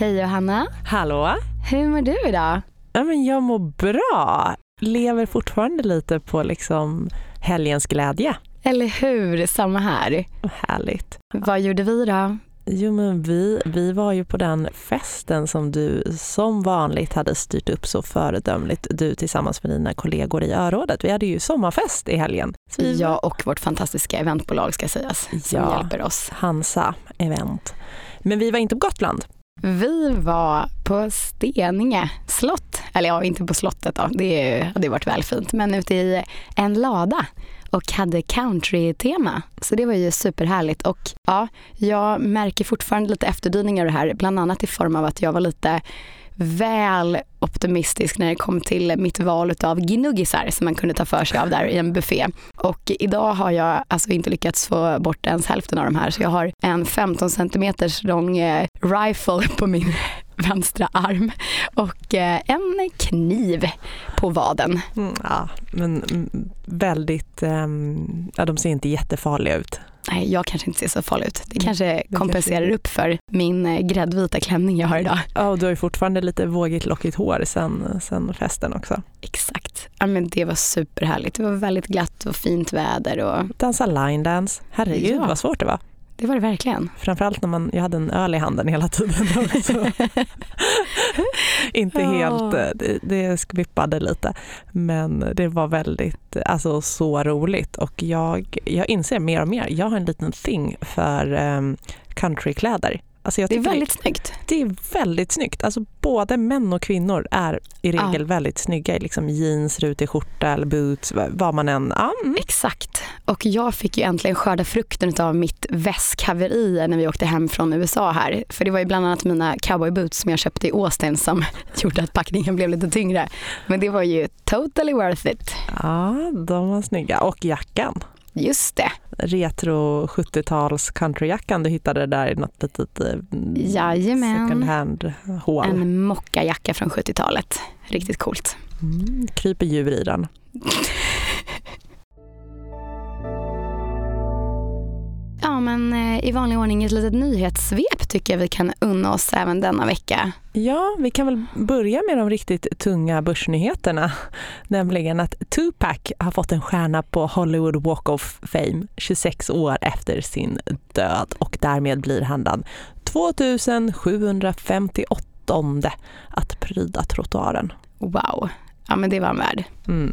Hej Johanna. Hallå? Hur mår du idag? Ja, men jag mår bra. Lever fortfarande lite på liksom helgens glädje. Eller hur, samma här. Härligt. Vad gjorde vi då? Jo, men vi, vi var ju på den festen som du som vanligt hade styrt upp så föredömligt, du tillsammans med dina kollegor i Örådet. Vi hade ju sommarfest i helgen. Vi... Jag och vårt fantastiska eventbolag ska sägas, som ja, hjälper oss. Hansa Event. Men vi var inte på Gotland. Vi var på Steninge slott, eller ja, inte på slottet då, det hade varit väl fint, men ute i en lada och hade country-tema. Så det var ju superhärligt. Och ja, jag märker fortfarande lite efterdyningar av det här, bland annat i form av att jag var lite väl optimistisk när det kom till mitt val av gnuggisar som man kunde ta för sig av där i en buffé. Och idag har jag alltså inte lyckats få bort ens hälften av de här. Så jag har en 15 centimeters lång eh, rifle på min vänstra arm och eh, en kniv på vaden. Mm, ja, men väldigt, um, ja de ser inte jättefarliga ut. Nej, jag kanske inte ser så farlig ut. Det mm, kanske det kompenserar kanske... upp för min eh, gräddvita klänning jag har idag. Ja, och du har ju fortfarande lite vågigt lockigt hår sen, sen festen också. Exakt. Ja, men det var superhärligt. Det var väldigt glatt och fint väder. Och... Dansa line dance. Herregud ja. vad svårt det var. Det var det verkligen. Framförallt när man, jag hade en öl i handen hela tiden också. Inte helt, eh, det, det skvippade lite. Men det var väldigt, alltså så roligt och jag, jag inser mer och mer, jag har en liten thing för um, countrykläder. Alltså det är väldigt det, snyggt. Det är väldigt snyggt. Alltså både män och kvinnor är i regel ja. väldigt snygga i liksom jeans, rutig skjorta eller boots, vad man än... Ja. Mm. Exakt. Och jag fick ju äntligen skörda frukten av mitt väskhaveri när vi åkte hem från USA här. För det var ju bland annat mina cowboyboots som jag köpte i Austin som gjorde att packningen blev lite tyngre. Men det var ju totally worth it. Ja, de var snygga. Och jackan. Just det. Retro 70-tals countryjackan du hittade där i något litet eh, Jajamän. second hand hål. En mockajacka från 70-talet. Riktigt coolt. Mm, kryper djur i den. Ja, men eh, i vanlig ordning ett litet nyhetssvep tycker jag vi kan unna oss även denna vecka. Ja, vi kan väl börja med de riktigt tunga börsnyheterna. Nämligen att Tupac har fått en stjärna på Hollywood Walk of Fame 26 år efter sin död och därmed blir han den 2758 att pryda trottoaren. Wow, ja men det var han värd. Mm.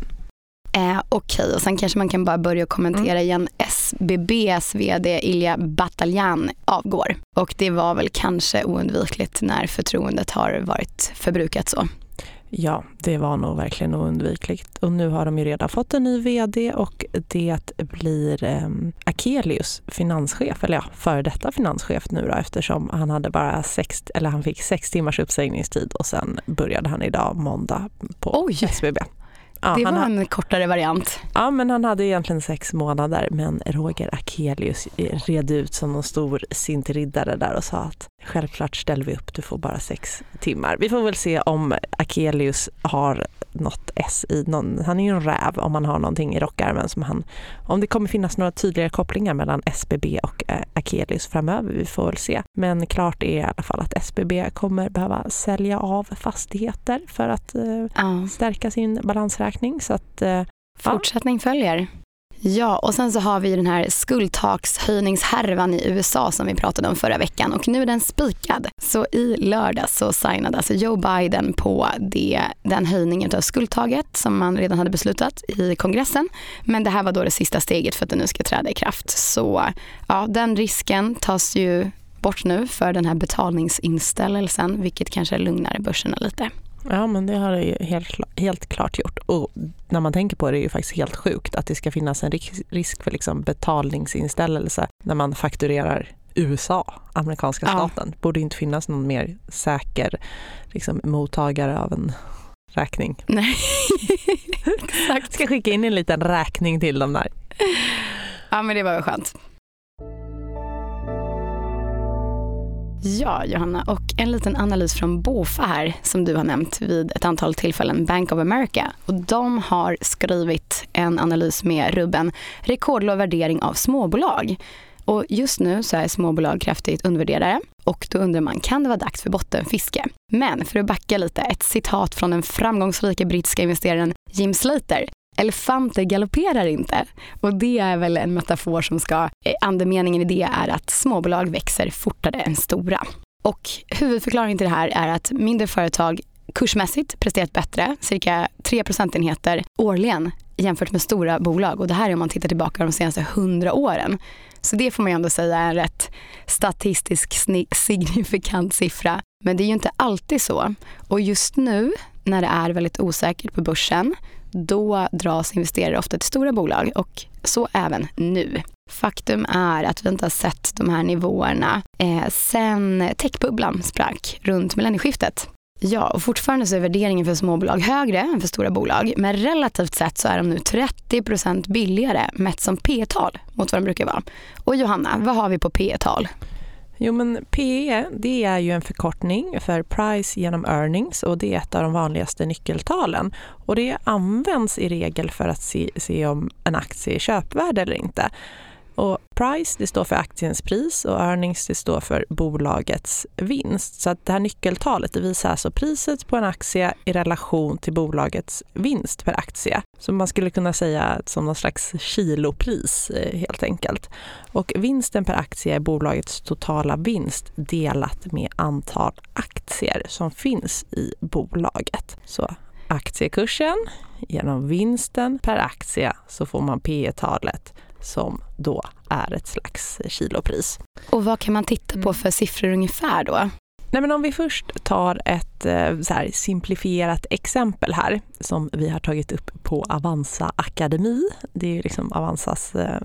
Eh, Okej, okay. och sen kanske man kan bara börja kommentera mm. igen. SBBs VD Ilja Bataljan avgår. Och det var väl kanske oundvikligt när förtroendet har varit förbrukat så. Ja, det var nog verkligen oundvikligt. Och nu har de ju redan fått en ny VD och det blir eh, Akelius finanschef, eller ja, före detta finanschef nu då eftersom han hade bara sex, eller han fick sex timmars uppsägningstid och sen började han idag måndag på Oj. SBB. Ja, det var han, en kortare variant. Ja, men han hade egentligen sex månader. Men Roger Akelius red ut som någon stor sintriddare där och sa att självklart ställer vi upp, du får bara sex timmar. Vi får väl se om Akelius har något S i någon, han är ju en räv om man har någonting i rockärmen som han, om det kommer finnas några tydligare kopplingar mellan SBB och eh, Akelius framöver, vi får väl se. Men klart är i alla fall att SBB kommer behöva sälja av fastigheter för att uh. stärka sin balansräkning. Så att, eh, Fortsättning ja. följer. Ja, och sen så har vi den här skuldtakshöjningshärvan i USA som vi pratade om förra veckan och nu är den spikad. Så i lördags så signade alltså Joe Biden på det, den höjningen av skuldtaget som man redan hade beslutat i kongressen. Men det här var då det sista steget för att det nu ska träda i kraft. Så ja, den risken tas ju bort nu för den här betalningsinställelsen vilket kanske lugnar börserna lite. Ja, men det har det ju helt, helt klart gjort. Och när man tänker på det är det ju faktiskt helt sjukt att det ska finnas en risk för liksom betalningsinställelse när man fakturerar USA, amerikanska staten. Ja. borde inte finnas någon mer säker liksom, mottagare av en räkning. Nej, exakt. Ska skicka in en liten räkning till dem där. Ja, men det var väl skönt. Ja, Johanna, och en liten analys från Bofa här som du har nämnt vid ett antal tillfällen, Bank of America. Och de har skrivit en analys med rubben rekordlåg värdering av småbolag. Och just nu så är småbolag kraftigt undervärderade och då undrar man, kan det vara dags för bottenfiske? Men för att backa lite, ett citat från den framgångsrika brittiska investeraren Jim Slater. Elefanter galopperar inte. Och det är väl en metafor som ska, eh, andemeningen i det är att småbolag växer fortare än stora. Och huvudförklaringen till det här är att mindre företag kursmässigt presterat bättre, cirka 3 procentenheter årligen jämfört med stora bolag. Och det här är om man tittar tillbaka de senaste 100 åren. Så det får man ju ändå säga är en rätt statistisk signifikant siffra. Men det är ju inte alltid så. Och just nu när det är väldigt osäkert på börsen, då dras investerare ofta till stora bolag och så även nu. Faktum är att vi inte har sett de här nivåerna eh, sen techbubblan sprack runt millennieskiftet. Ja, och fortfarande så är värderingen för småbolag högre än för stora bolag. Men relativt sett så är de nu 30% billigare mätt som P-tal mot vad de brukar vara. Och Johanna, vad har vi på P-tal? Jo men PE det är ju en förkortning för price genom earnings och det är ett av de vanligaste nyckeltalen. Och det används i regel för att se, se om en aktie är köpvärd eller inte. Och price det står för aktiens pris och earnings det står för bolagets vinst. Så att det här nyckeltalet det visar alltså priset på en aktie i relation till bolagets vinst per aktie. Så man skulle kunna säga som någon slags kilopris eh, helt enkelt. Och vinsten per aktie är bolagets totala vinst delat med antal aktier som finns i bolaget. Så aktiekursen genom vinsten per aktie så får man P talet som då är ett slags kilopris. Och vad kan man titta på mm. för siffror ungefär då? Nej, men om vi först tar ett eh, så här, simplifierat exempel här som vi har tagit upp på Avanza Akademi. Det är liksom Avanzas eh,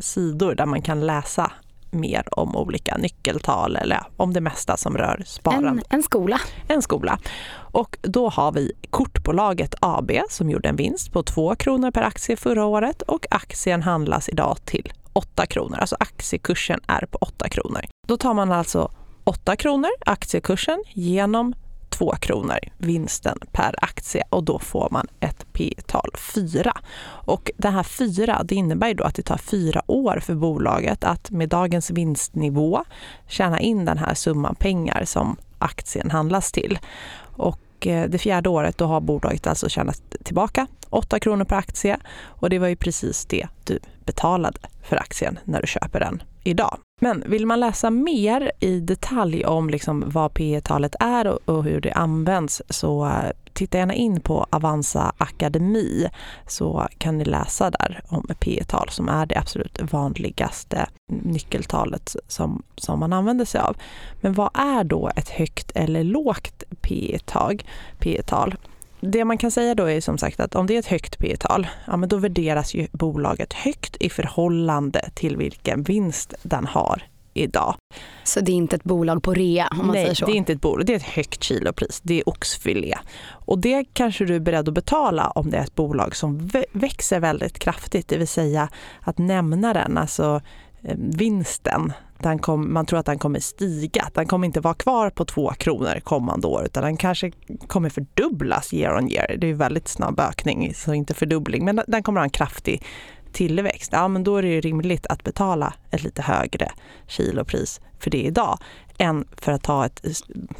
sidor där man kan läsa mer om olika nyckeltal eller om det mesta som rör sparande. En, en skola. En skola. Och då har vi Kortbolaget AB som gjorde en vinst på 2 kronor per aktie förra året och aktien handlas idag till 8 kronor. Alltså aktiekursen är på 8 kronor. Då tar man alltså 8 kronor, aktiekursen, genom 2 kronor vinsten per aktie och då får man ett P-tal 4. Och det här 4 det innebär då att det tar fyra år för bolaget att med dagens vinstnivå tjäna in den här summan pengar som aktien handlas till. Och eh, det fjärde året då har bolaget alltså tjänat tillbaka 8 kronor per aktie och det var ju precis det du betalade för aktien när du köper den idag. Men vill man läsa mer i detalj om liksom vad P talet är och, och hur det används så eh, titta gärna in på Avanza Akademi så kan ni läsa där om P tal som är det absolut vanligaste nyckeltalet som, som man använder sig av. Men vad är då ett högt eller lågt P-tal? Det man kan säga då är som sagt att om det är ett högt P tal ja men då värderas ju bolaget högt i förhållande till vilken vinst den har idag. Så det är inte ett bolag på rea om man Nej, säger så? det är inte ett bolag. Det är ett högt kilopris. Det är oxfilé. Och det kanske du är beredd att betala om det är ett bolag som växer väldigt kraftigt, det vill säga att nämnaren, alltså eh, vinsten, den kom, man tror att den kommer stiga. Den kommer inte vara kvar på två kronor kommande år utan den kanske kommer fördubblas year on year. Det är väldigt snabb ökning, så inte fördubbling, men den kommer ha en kraftig tillväxt. Ja, men då är det rimligt att betala ett lite högre kilopris för det idag än för att ta ett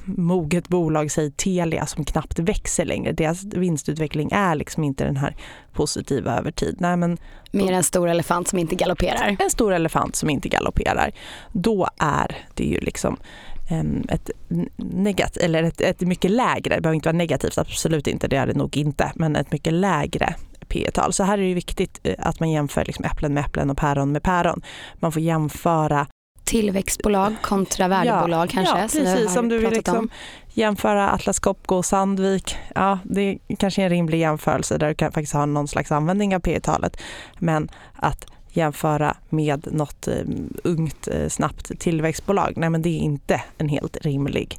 moget bolag, säg Telia, som knappt växer längre. Deras vinstutveckling är liksom inte den här positiva över tid. Nej, men Mer en stor elefant som inte galopperar. En stor elefant som inte galopperar. Då är det ju liksom ett, negat, eller ett, ett mycket lägre, det behöver inte vara negativt, absolut inte, det är det nog inte, men ett mycket lägre P tal Så här är det viktigt eh, att man jämför liksom äpplen med äpplen och päron med päron. Man får jämföra Tillväxtbolag kontra värdebolag ja, kanske? Ja, precis. Om du vill liksom jämföra Atlas Copco och Sandvik, ja, det är kanske en rimlig jämförelse där du kan faktiskt ha någon slags användning av P talet Men att jämföra med något um, ungt, uh, snabbt tillväxtbolag, nej men det är inte en helt rimlig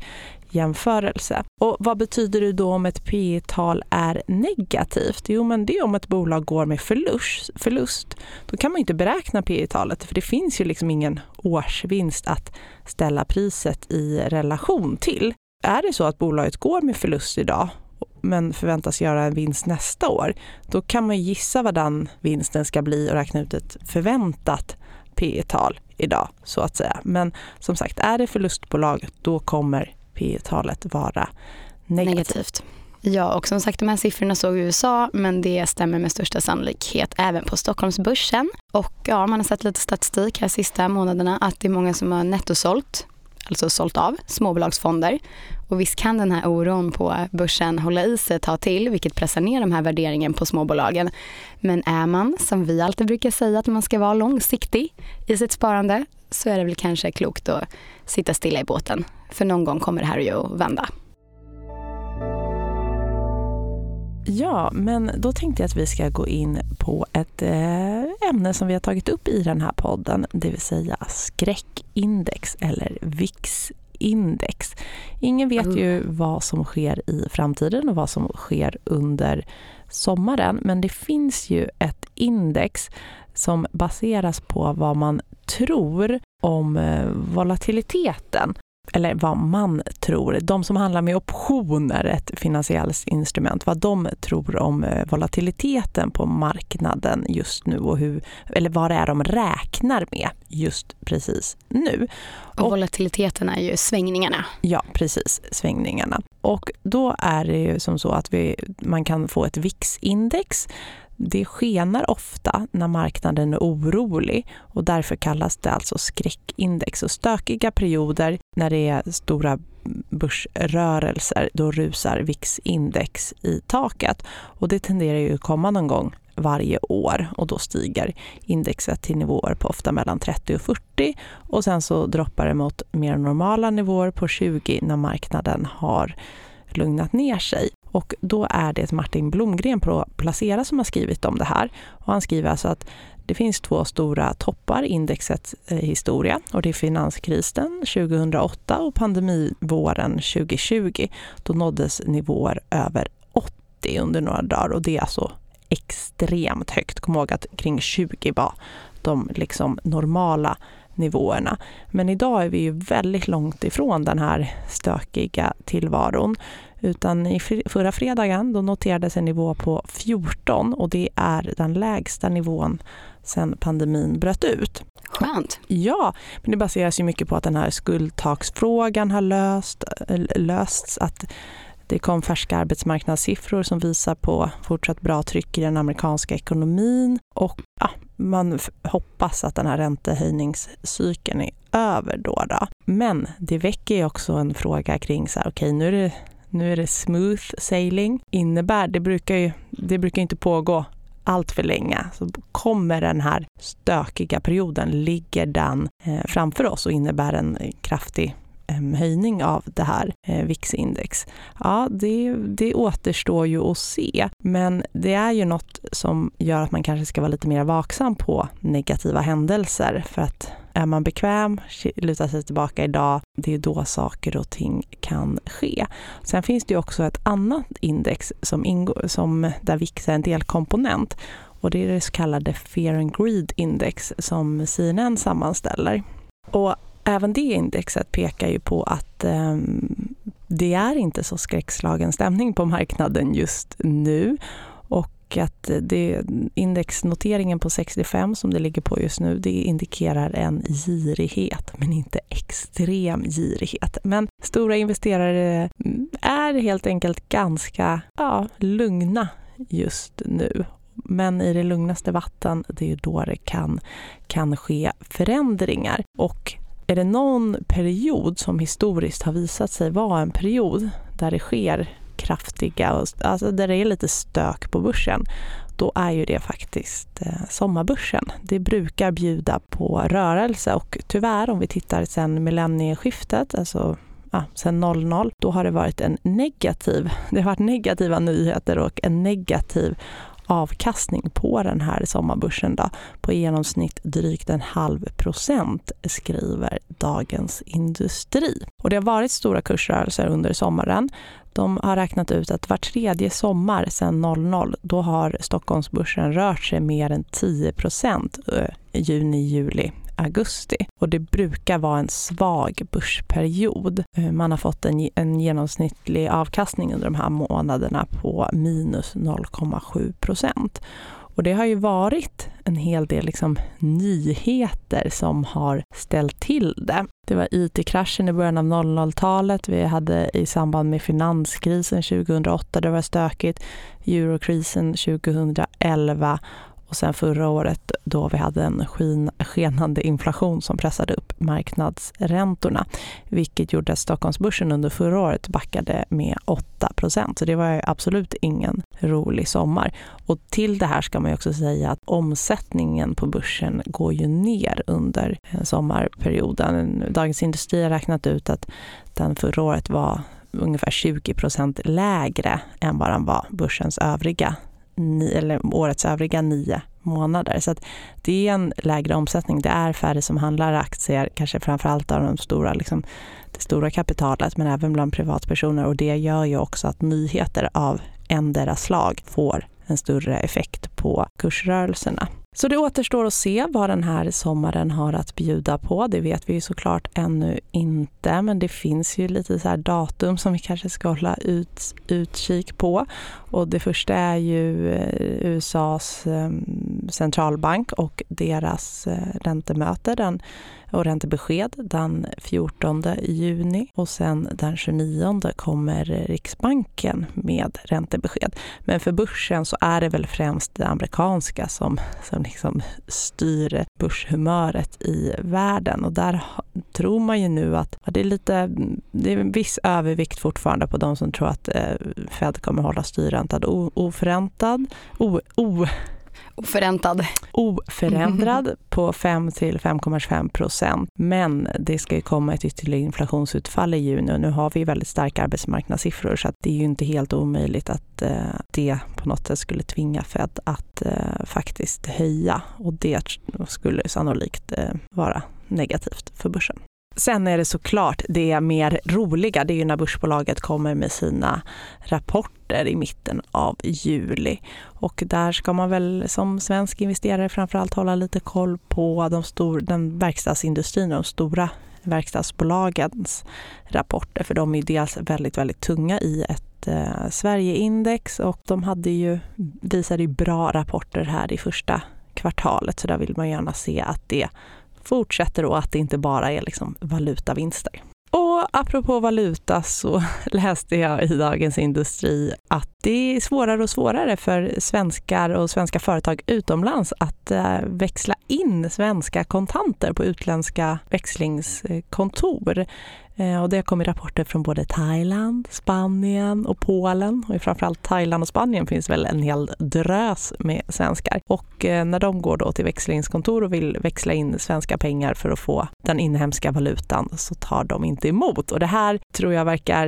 jämförelse. Och vad betyder det då om ett P tal är negativt? Jo, men det är om ett bolag går med förlust. förlust. Då kan man inte beräkna P talet för det finns ju liksom ingen årsvinst att ställa priset i relation till. Är det så att bolaget går med förlust idag men förväntas göra en vinst nästa år, då kan man gissa vad den vinsten ska bli och räkna ut ett förväntat P tal idag så att säga. Men som sagt, är det förlustbolag då kommer P talet vara negativt. negativt. Ja, och som sagt de här siffrorna såg vi i USA men det stämmer med största sannolikhet även på Stockholmsbörsen. Och ja, man har sett lite statistik här sista månaderna att det är många som har nettosålt, alltså sålt av småbolagsfonder. Och visst kan den här oron på börsen hålla i sig ett tag till, vilket pressar ner de här värderingen på småbolagen. Men är man, som vi alltid brukar säga, att man ska vara långsiktig i sitt sparande, så är det väl kanske klokt att sitta stilla i båten. För någon gång kommer det här ju att vända. Ja, men då tänkte jag att vi ska gå in på ett eh, ämne som vi har tagit upp i den här podden, det vill säga skräckindex eller VIX-index. Ingen vet ju vad som sker i framtiden och vad som sker under sommaren, men det finns ju ett index som baseras på vad man tror om eh, volatiliteten eller vad man tror, de som handlar med optioner, ett finansiellt instrument, vad de tror om eh, volatiliteten på marknaden just nu och hur, eller vad det är de räknar med just precis nu. Och, och volatiliteten är ju svängningarna. Ja, precis, svängningarna. Och då är det ju som så att vi, man kan få ett VIX-index det skenar ofta när marknaden är orolig och därför kallas det alltså skräckindex. Och stökiga perioder när det är stora börsrörelser, då rusar VIX-index i taket. Och det tenderar ju att komma någon gång varje år och då stiger indexet till nivåer på ofta mellan 30 och 40 och sen så droppar det mot mer normala nivåer på 20 när marknaden har lugnat ner sig. Och då är det Martin Blomgren på Placera som har skrivit om det här. Och han skriver alltså att det finns två stora toppar i indexets eh, historia och det är finanskrisen 2008 och pandemivåren 2020. Då nåddes nivåer över 80 under några dagar och det är alltså extremt högt. Kom ihåg att kring 20 var de liksom normala nivåerna. Men idag är vi ju väldigt långt ifrån den här stökiga tillvaron. Utan i förra fredagen då noterades en nivå på 14 och det är den lägsta nivån sedan pandemin bröt ut. Skönt. Ja, men det baseras ju mycket på att den här skuldtaksfrågan har löst, lösts. Att det kom färska arbetsmarknadssiffror som visar på fortsatt bra tryck i den amerikanska ekonomin och ja, man hoppas att den här räntehöjningscykeln är över då. då. Men det väcker också en fråga kring så här, okej, okay, nu är det nu är det smooth sailing. Innebär, det brukar ju det brukar inte pågå allt för länge. Så kommer den här stökiga perioden, ligger den eh, framför oss och innebär en kraftig höjning av det här eh, VIX-index? Ja, det, det återstår ju att se. Men det är ju något som gör att man kanske ska vara lite mer vaksam på negativa händelser. För att är man bekväm, lutar sig tillbaka idag, det är då saker och ting kan ske. Sen finns det ju också ett annat index som ingår, som, där VIX är en delkomponent och det är det så kallade Fear and Greed Index som CNN sammanställer. Och även det indexet pekar ju på att eh, det är inte så skräckslagen stämning på marknaden just nu och att det, indexnoteringen på 65 som det ligger på just nu, det indikerar en girighet, men inte extrem girighet. Men stora investerare mm, är helt enkelt ganska ja, lugna just nu. Men i det lugnaste vatten, det är då det kan, kan ske förändringar. Och är det någon period som historiskt har visat sig vara en period där det sker kraftiga, alltså där det är lite stök på börsen, då är ju det faktiskt eh, sommarbörsen. Det brukar bjuda på rörelse och tyvärr om vi tittar sen millennieskiftet, alltså ja, sen 00, då har det varit en negativ, det har varit negativa nyheter och en negativ avkastning på den här sommarbörsen då, på i genomsnitt drygt en halv procent skriver Dagens Industri. Och det har varit stora kursrörelser under sommaren. De har räknat ut att var tredje sommar sedan 00 då har Stockholmsbörsen rört sig mer än 10 procent eh, juni, juli augusti. Och det brukar vara en svag börsperiod. Eh, man har fått en, en genomsnittlig avkastning under de här månaderna på minus 0,7 procent. Och det har ju varit en hel del liksom nyheter som har ställt till det. Det var IT-kraschen i början av 00-talet. Vi hade i samband med finanskrisen 2008, det var stökigt. Eurokrisen 2011 och sen förra året då vi hade en skenande inflation som pressade upp marknadsräntorna, vilket gjorde att Stockholmsbörsen under förra året backade med 8% Så det var absolut ingen rolig sommar. Och till det här ska man också säga att omsättningen på börsen går ju ner under eh, sommarperioden. Dagens Industri har räknat ut att den förra året var ungefär 20% lägre än vad den var börsens övriga eller årets övriga nio månader. Så det är en lägre omsättning. Det är färre som handlar aktier, kanske framförallt av de stora, liksom, det stora kapitalet, men även bland privatpersoner. Och det gör ju också att nyheter av endera slag får en större effekt på kursrörelserna. Så det återstår att se vad den här sommaren har att bjuda på. Det vet vi ju såklart ännu inte, men det finns ju lite så datum som vi kanske ska hålla ut, utkik på. Och det första är ju eh, USAs ehm, centralbank och deras eh, räntemöte den, och räntebesked den 14 juni och sen den 29 kommer Riksbanken med räntebesked. Men för börsen så är det väl främst det amerikanska som, som liksom styr börshumöret i världen och där tror man ju nu att det är lite, det är en viss övervikt fortfarande på de som tror att eh, Fed kommer hålla styrräntan oförräntad, o, o, Oförräntad. Oförändrad på 5 till 5,25 procent. Men det ska ju komma ett ytterligare inflationsutfall i juni och nu har vi väldigt starka arbetsmarknadssiffror så att det är ju inte helt omöjligt att eh, det på något sätt skulle tvinga Fed att eh, faktiskt höja och det skulle sannolikt eh, vara negativt för börsen. Sen är det såklart det mer roliga, det är ju när börsbolaget kommer med sina rapporter i mitten av juli. Och där ska man väl som svensk investerare framförallt hålla lite koll på de stor, den verkstadsindustrin och de stora verkstadsbolagens rapporter, för de är dels väldigt, väldigt tunga i ett eh, Sverigeindex och de hade ju, visade ju bra rapporter här i första kvartalet, så där vill man gärna se att det fortsätter och att det inte bara är liksom valutavinster. Och apropå valuta så läste jag i Dagens Industri att det är svårare och svårare för svenskar och svenska företag utomlands att eh, växla in svenska kontanter på utländska växlingskontor. Eh, och det har kommit rapporter från både Thailand, Spanien och Polen. Och framförallt Thailand och Spanien finns väl en hel drös med svenskar. Och eh, när de går då till växlingskontor och vill växla in svenska pengar för att få den inhemska valutan så tar de inte emot. Och det här tror jag verkar,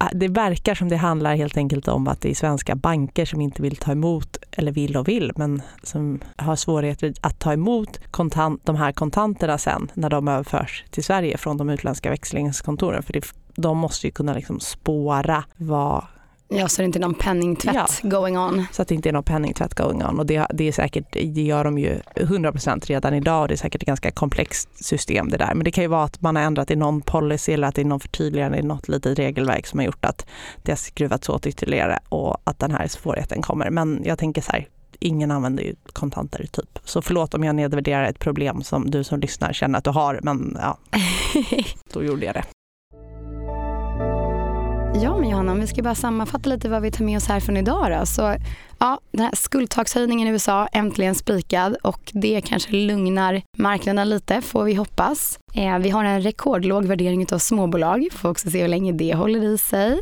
eh, det verkar som det handlar helt enkelt om att det är svenska banker som inte vill ta emot, eller vill och vill, men som har svårigheter att ta emot kontant, de här kontanterna sen när de överförs till Sverige från de utländska växlingskontoren. För det, de måste ju kunna liksom spåra vad Ja, så det inte är någon penningtvätt ja, going on. Så att det inte är någon penningtvätt going on. Och det, det är säkert, det gör de ju 100% redan idag och det är säkert ett ganska komplext system det där. Men det kan ju vara att man har ändrat i någon policy eller att det är någon förtydligande i något litet regelverk som har gjort att det har skruvats åt ytterligare och att den här svårigheten kommer. Men jag tänker så här, ingen använder ju kontanter typ. Så förlåt om jag nedvärderar ett problem som du som lyssnar känner att du har, men ja, då gjorde jag det. Ja, men Johanna, om vi ska bara sammanfatta lite vad vi tar med oss här från idag då. Så, ja, den här skuldtakshöjningen i USA äntligen spikad och det kanske lugnar marknaden lite får vi hoppas. Eh, vi har en rekordlåg värdering av småbolag, får också se hur länge det håller i sig.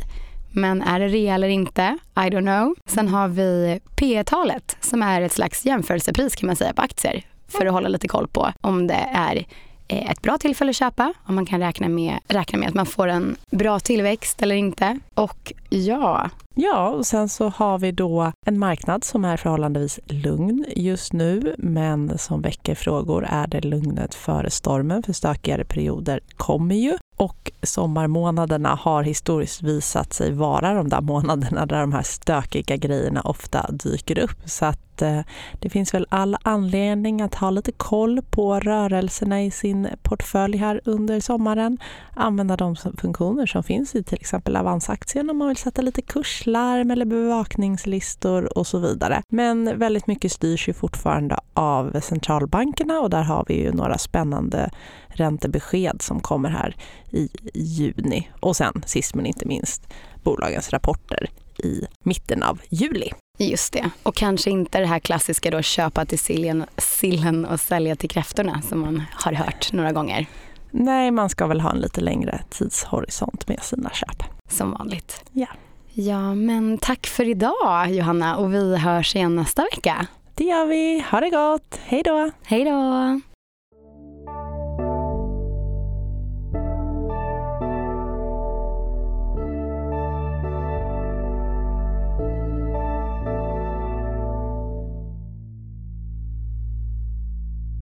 Men är det rea eller inte? I don't know. Sen har vi P talet som är ett slags jämförelsepris kan man säga på aktier för att hålla lite koll på om det är Eh, ett bra tillfälle att köpa om man kan räkna med, räkna med att man får en bra tillväxt eller inte. Och ja. Ja, och sen så har vi då en marknad som är förhållandevis lugn just nu, men som väcker frågor. Är det lugnet före stormen? För stökigare perioder kommer ju. Och sommarmånaderna har historiskt visat sig vara de där månaderna där de här stökiga grejerna ofta dyker upp. Så att eh, det finns väl all anledning att ha lite koll på rörelserna i sin portfölj här under sommaren. Använda de funktioner som finns i till exempel Avanza-aktien om man vill sätta lite kurs larm eller bevakningslistor och så vidare. Men väldigt mycket styrs ju fortfarande av centralbankerna och där har vi ju några spännande räntebesked som kommer här i juni. Och sen sist men inte minst bolagens rapporter i mitten av juli. Just det. Och kanske inte det här klassiska då köpa till sillen, sillen och sälja till kräftorna som man har hört några gånger. Nej, man ska väl ha en lite längre tidshorisont med sina köp. Som vanligt. Ja. Ja, men tack för idag Johanna och vi hörs igen nästa vecka. Det gör vi. Ha det gott. Hej då. Hej då.